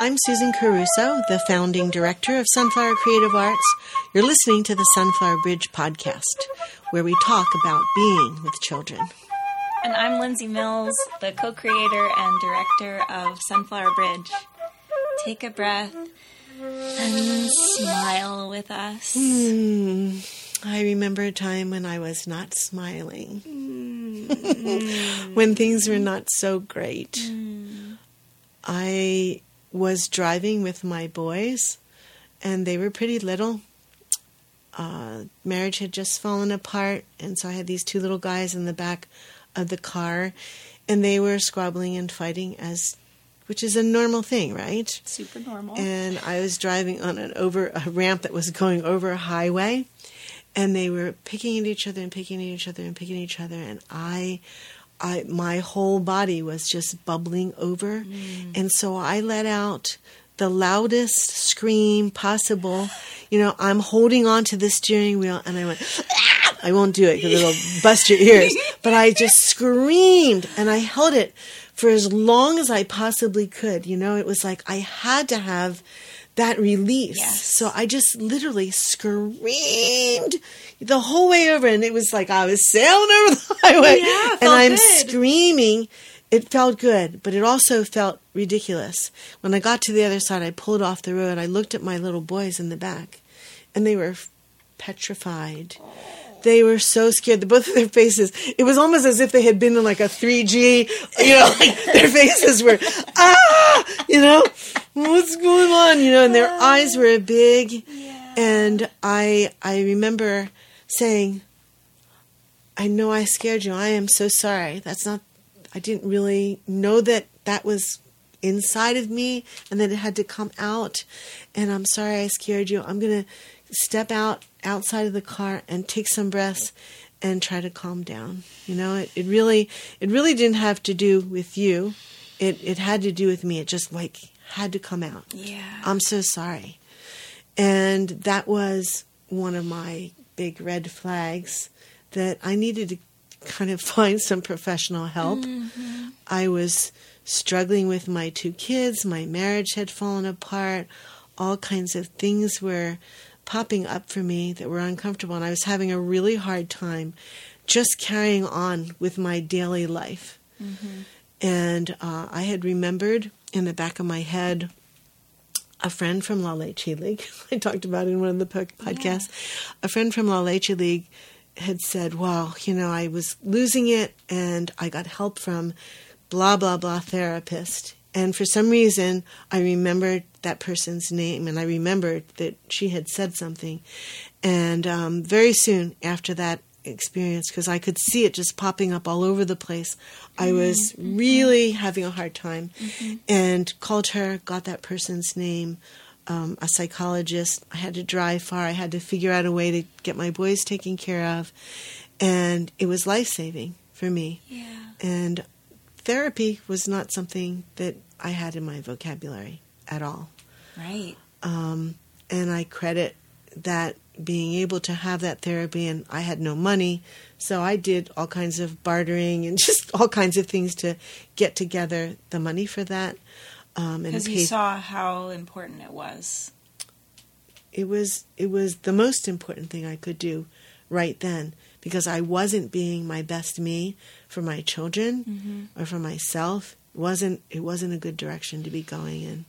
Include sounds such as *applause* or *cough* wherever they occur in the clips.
I'm Susan Caruso, the founding director of Sunflower Creative Arts. You're listening to the Sunflower Bridge podcast, where we talk about being with children. And I'm Lindsey Mills, the co creator and director of Sunflower Bridge. Take a breath and smile with us. Hmm. I remember a time when I was not smiling, *laughs* when things were not so great. I was driving with my boys, and they were pretty little. Uh, marriage had just fallen apart, and so I had these two little guys in the back of the car, and they were squabbling and fighting as which is a normal thing, right? Super normal. And I was driving on an over a ramp that was going over a highway, and they were picking at each other and picking at each other and picking at each other, and I. I, my whole body was just bubbling over, and so I let out the loudest scream possible. You know, I'm holding on to the steering wheel, and I went. "Ah!" I won't do it because it'll *laughs* bust your ears. But I just screamed, and I held it for as long as I possibly could. You know, it was like I had to have that release. Yes. So I just literally screamed the whole way over, and it was like I was sailing over the *laughs* highway, Yeah, and I'm good. screaming. It felt good, but it also felt ridiculous. When I got to the other side, I pulled off the road. I looked at my little boys in the back, and they were petrified. They were so scared. The both of their faces. It was almost as if they had been in like a 3G. You know, like *laughs* their faces were ah. You know, what's going on? You know, and their eyes were big. And I I remember saying, I know I scared you. I am so sorry. That's not, I didn't really know that that was inside of me and that it had to come out. And I'm sorry I scared you. I'm going to step out outside of the car and take some breaths and try to calm down. You know, it, it really, it really didn't have to do with you. It, it had to do with me. It just like had to come out. Yeah. I'm so sorry. And that was one of my big red flags that I needed to kind of *laughs* find some professional help. I was struggling with my two kids, my marriage had fallen apart, all kinds of things were popping up for me that were uncomfortable, and I was having a really hard time just carrying on with my daily life. And uh, I had remembered in the back of my head a friend from La Leche League. *laughs* I talked about in one of the po- podcasts. A friend from La Leche League had said, "Well, you know, I was losing it, and I got help from blah blah blah therapist." And for some reason, I remembered that person's name, and I remembered that she had said something. And um, very soon after that experience, because I could see it just popping up all over the place, I was really having a hard time. And called her, got that person's name, um, a psychologist. I had to drive far. I had to figure out a way to get my boys taken care of. And it was life saving for me. Yeah. And therapy was not something that I had in my vocabulary at all. Right. Um, and I credit that being able to have that therapy, and I had no money, so I did all kinds of bartering and *laughs* just all kinds of things to get together the money for that. Um, and Because you saw how important it was. it was it was the most important thing I could do right then because I wasn't being my best me for my children or for myself. It wasn't it wasn't a good direction to be going in.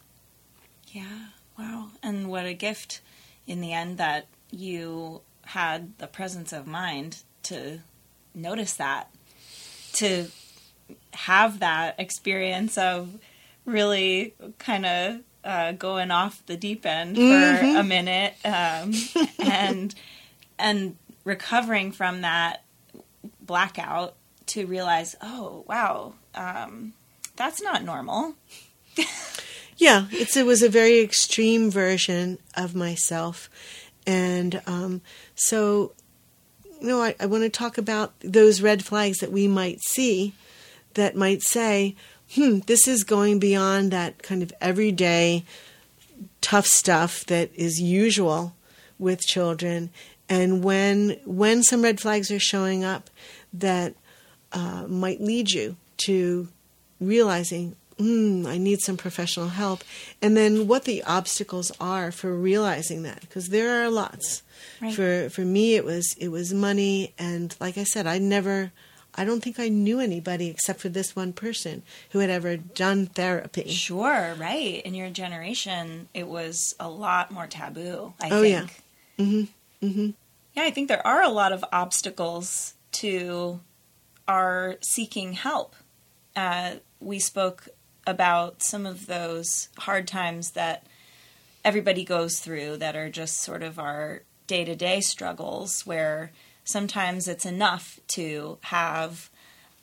Yeah. Wow. And what a gift in the end that you had the presence of mind to notice that, to have that experience of really kind of uh, going off the deep end for a minute um, *laughs* and and recovering from that blackout to realize, oh wow, um, that's not normal. *laughs* Yeah, it's it was a very extreme version of myself, and um, so you know I, I want to talk about those red flags that we might see that might say, hmm, this is going beyond that kind of everyday tough stuff that is usual with children, and when when some red flags are showing up that uh, might lead you to realizing mm, I need some professional help, and then what the obstacles are for realizing that, because there are lots. Right. For for me, it was it was money, and like I said, I never. I don't think I knew anybody except for this one person who had ever done therapy. Sure, right. In your generation, it was a lot more taboo, I Oh, think. yeah. Mm-hmm. Mm-hmm. Yeah, I think there are a lot of obstacles to our seeking help. Uh, we spoke about some of those hard times that everybody goes through that are just sort of our day to day struggles, where sometimes it's enough to have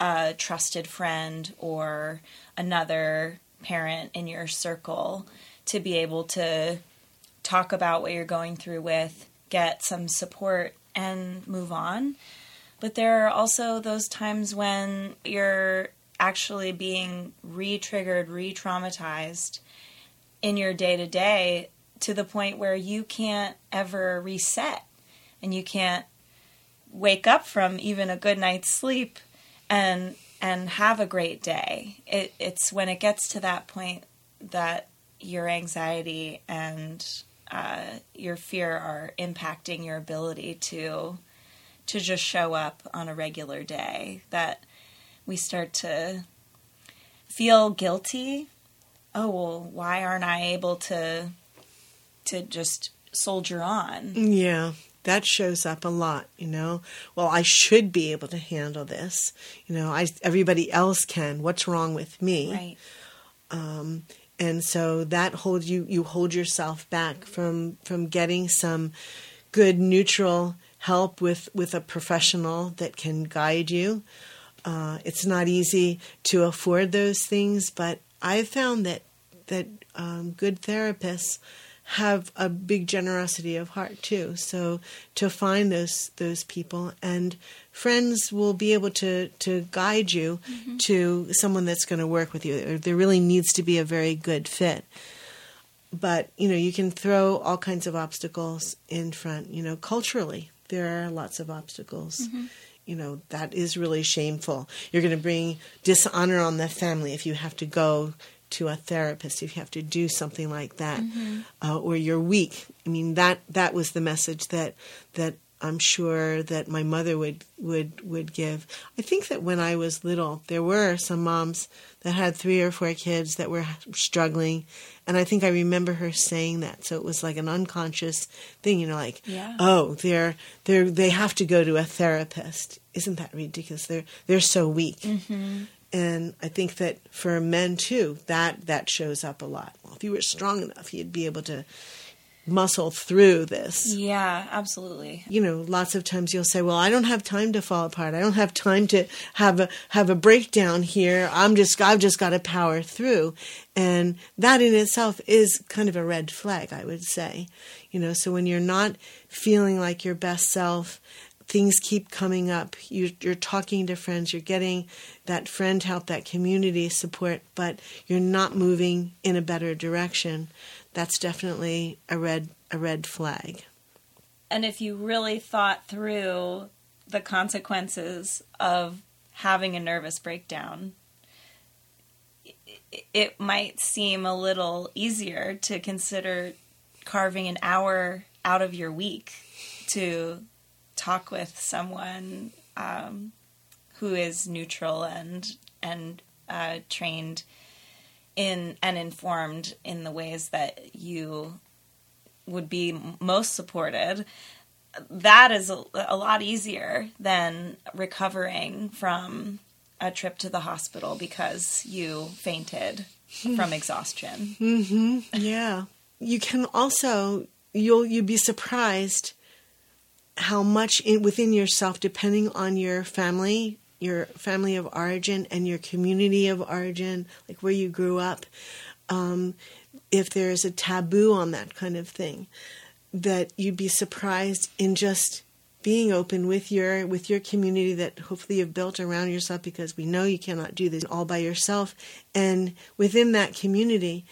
a trusted friend or another parent in your circle to be able to talk about what you're going through with, get some support, and move on. But there are also those times when you're actually being re triggered, re traumatized in your day to day to the point where you can't ever reset and you can't wake up from even a good night's sleep and and have a great day. It, it's when it gets to that point that your anxiety and uh, your fear are impacting your ability to to just show up on a regular day that we start to feel guilty oh well why aren't i able to to just soldier on Yeah, that shows up a lot, you know. Well, I should be able to handle this. You know, I everybody else can. What's wrong with me? right Um, and so that holds you you hold yourself back from from getting some good neutral help with with a professional that can guide you. Uh, it's not easy to afford those things, but I've found that that um, good therapists have a big generosity of heart too. So to find those those people and friends will be able to to guide you to someone that's going to work with you. There really needs to be a very good fit. But you know, you can throw all kinds of obstacles in front. You know, culturally, there are lots of obstacles. You know, that is really shameful. You're going to bring dishonor on the family if you have to go to a therapist, if you have to do something like that, uh, or you're weak. I mean, that that was the message that that I'm sure that my mother would would would give. I think that when I was little, there were some moms that had three or four kids that were struggling, and I think I remember her saying that. So it was like an unconscious thing, you know, like, Yeah. oh, they're they're they have to go to a therapist. Isn't that ridiculous? They're they're so weak. Mm-hmm. And I think that for men too, that that shows up a lot. Well, if you were strong enough, you'd be able to muscle through this. Yeah absolutely. You know lots of times you'll say well i don't have time to fall apart. I don't have time to have a have a breakdown here. I'm just i've just got to power through. And that in itself is kind of a red flag i would say. You know so when you're not feeling like your best self things keep coming up. You, you're talking to friends. You're getting that friend help that community support but you're not moving in a better direction that's definitely a red a red flag. And if you really thought through the consequences of having a nervous breakdown it- might seem a little easier to consider carving an hour out of your week to talk with someone um, who is neutral and and uh, trained in and informed in the ways that you would be most supported that is a, a lot easier than recovering from a trip to the hospital because you fainted from *laughs* exhaustion mm-hmm. Yeah. You can also you'll you'd be surprised how much in, within yourself depending on your family, your family of origin and your community of origin, like where you grew up, um, if there's a taboo on that kind of thing, that you'd be surprised in just being open with your with your community that hopefully you've built around yourself because we know you cannot do this all by yourself and within that community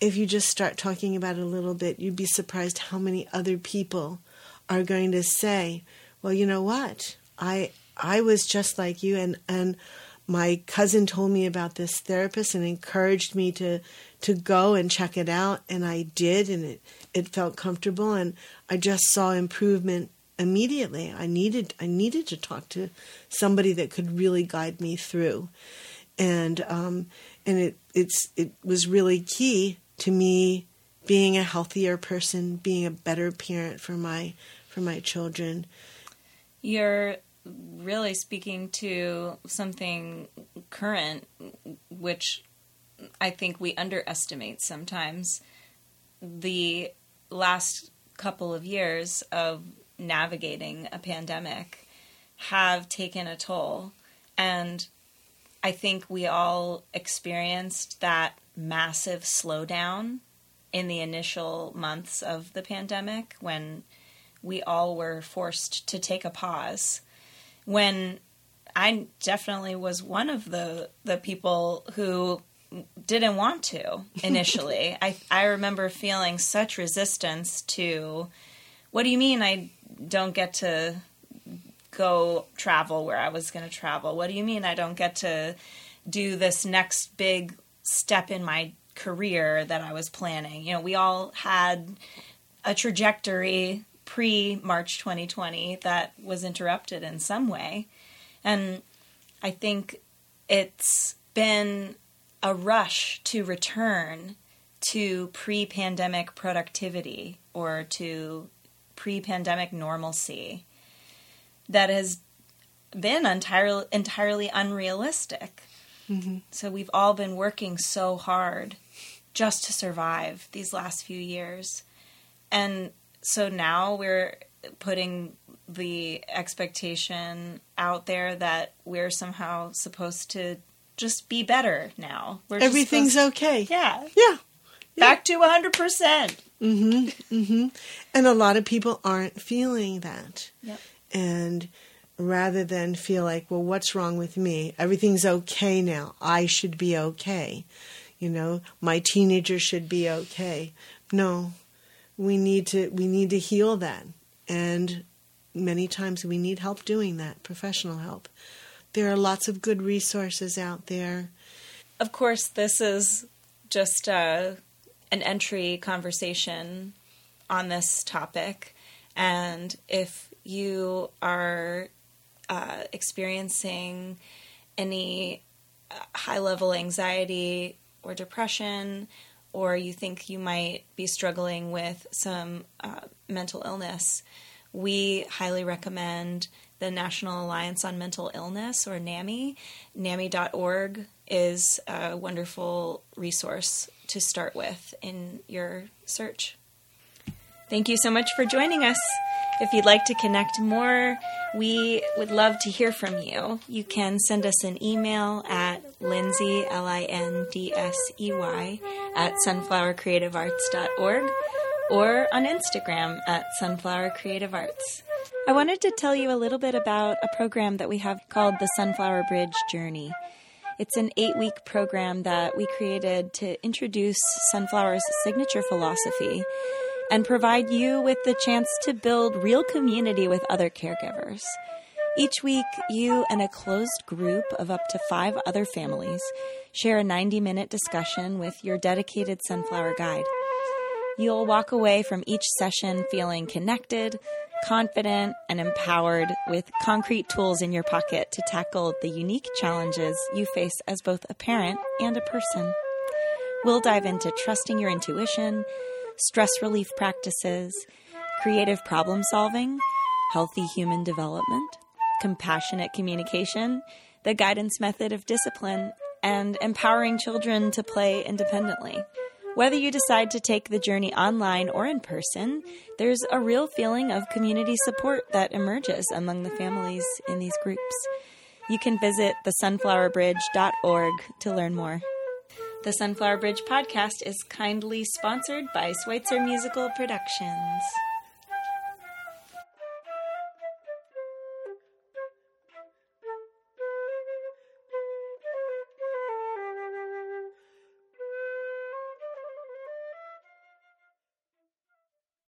if you just start talking about it a little bit, you'd be surprised how many other people are going to say, "Well, you know what? I I was just like you, and and my cousin told me about this therapist and encouraged me to to go and check it out and I did and it it felt comfortable and I just saw improvement immediately. I needed I needed to talk to somebody that could really guide me through. And um and it it's it was really key to me being a healthier person, being a better parent for my for my children. You're really speaking to something current, which I think we underestimate sometimes. The last couple of years of navigating a pandemic have taken a toll. And I think we all experienced that massive slowdown in the initial months of the pandemic when we all were forced to take a pause when I definitely was one of the the people who didn't want to *laughs* initially. I I remember feeling such resistance to what do you mean I don't get to go travel where I was going to travel? What do you mean I don't get to do this next big step in my career that I was planning? You know, we all had a trajectory pre March 2020 that was interrupted in some way. And I think it's been a rush to return to pre pandemic productivity or to pre pandemic normalcy that has been entirely, entirely unrealistic. Mm-hmm. So we've all been working so hard just to survive these last few years. And so now we're putting the expectation out there that we're somehow supposed to just be better now. We're Everything's to, okay. Yeah. Yeah. Back to 100%. Mm-hmm. Mm-hmm. And a lot of people aren't feeling that. Yep. And rather than feel like, well, what's wrong with me? Everything's okay now. I should be okay. You know, my teenager should be okay. No, we need to we need to heal that. And many times we need help doing that professional help. There are lots of good resources out there. Of course this is just uh, an entry conversation on this topic. And if you are uh, experiencing any uh, high level anxiety or depression or you think you might be struggling with some uh, mental illness, we highly recommend the National Alliance on Mental Illness, or NAMI. NAMI.org is a wonderful resource to start with in your search. Thank you so much for joining us. If you'd like to connect more, we would love to hear from you. You can send us an email at Lindsey, L I N D S E Y, at sunflowercreativearts.org or on Instagram at sunflowercreativearts. I wanted to tell you a little bit about a program that we have called the Sunflower Bridge Journey. It's an eight week program that we created to introduce Sunflower's signature philosophy and provide you with the chance to build real community with other caregivers. Each week, you and a closed group of up to five other families share a 90 minute discussion with your dedicated sunflower guide. You'll walk away from each session feeling connected, confident, and empowered with concrete tools in your pocket to tackle the unique challenges you face as both a parent and a person. We'll dive into trusting your intuition stress relief practices, creative problem solving, healthy human development, compassionate communication, the guidance method of discipline, and empowering children to play independently. Whether you decide to take the journey online or in person, there's a real feeling of community support that emerges among the families in these groups. You can visit thesunflowerbridge.org to learn more. The Sunflower Bridge podcast is kindly sponsored by Schweitzer Musical Productions.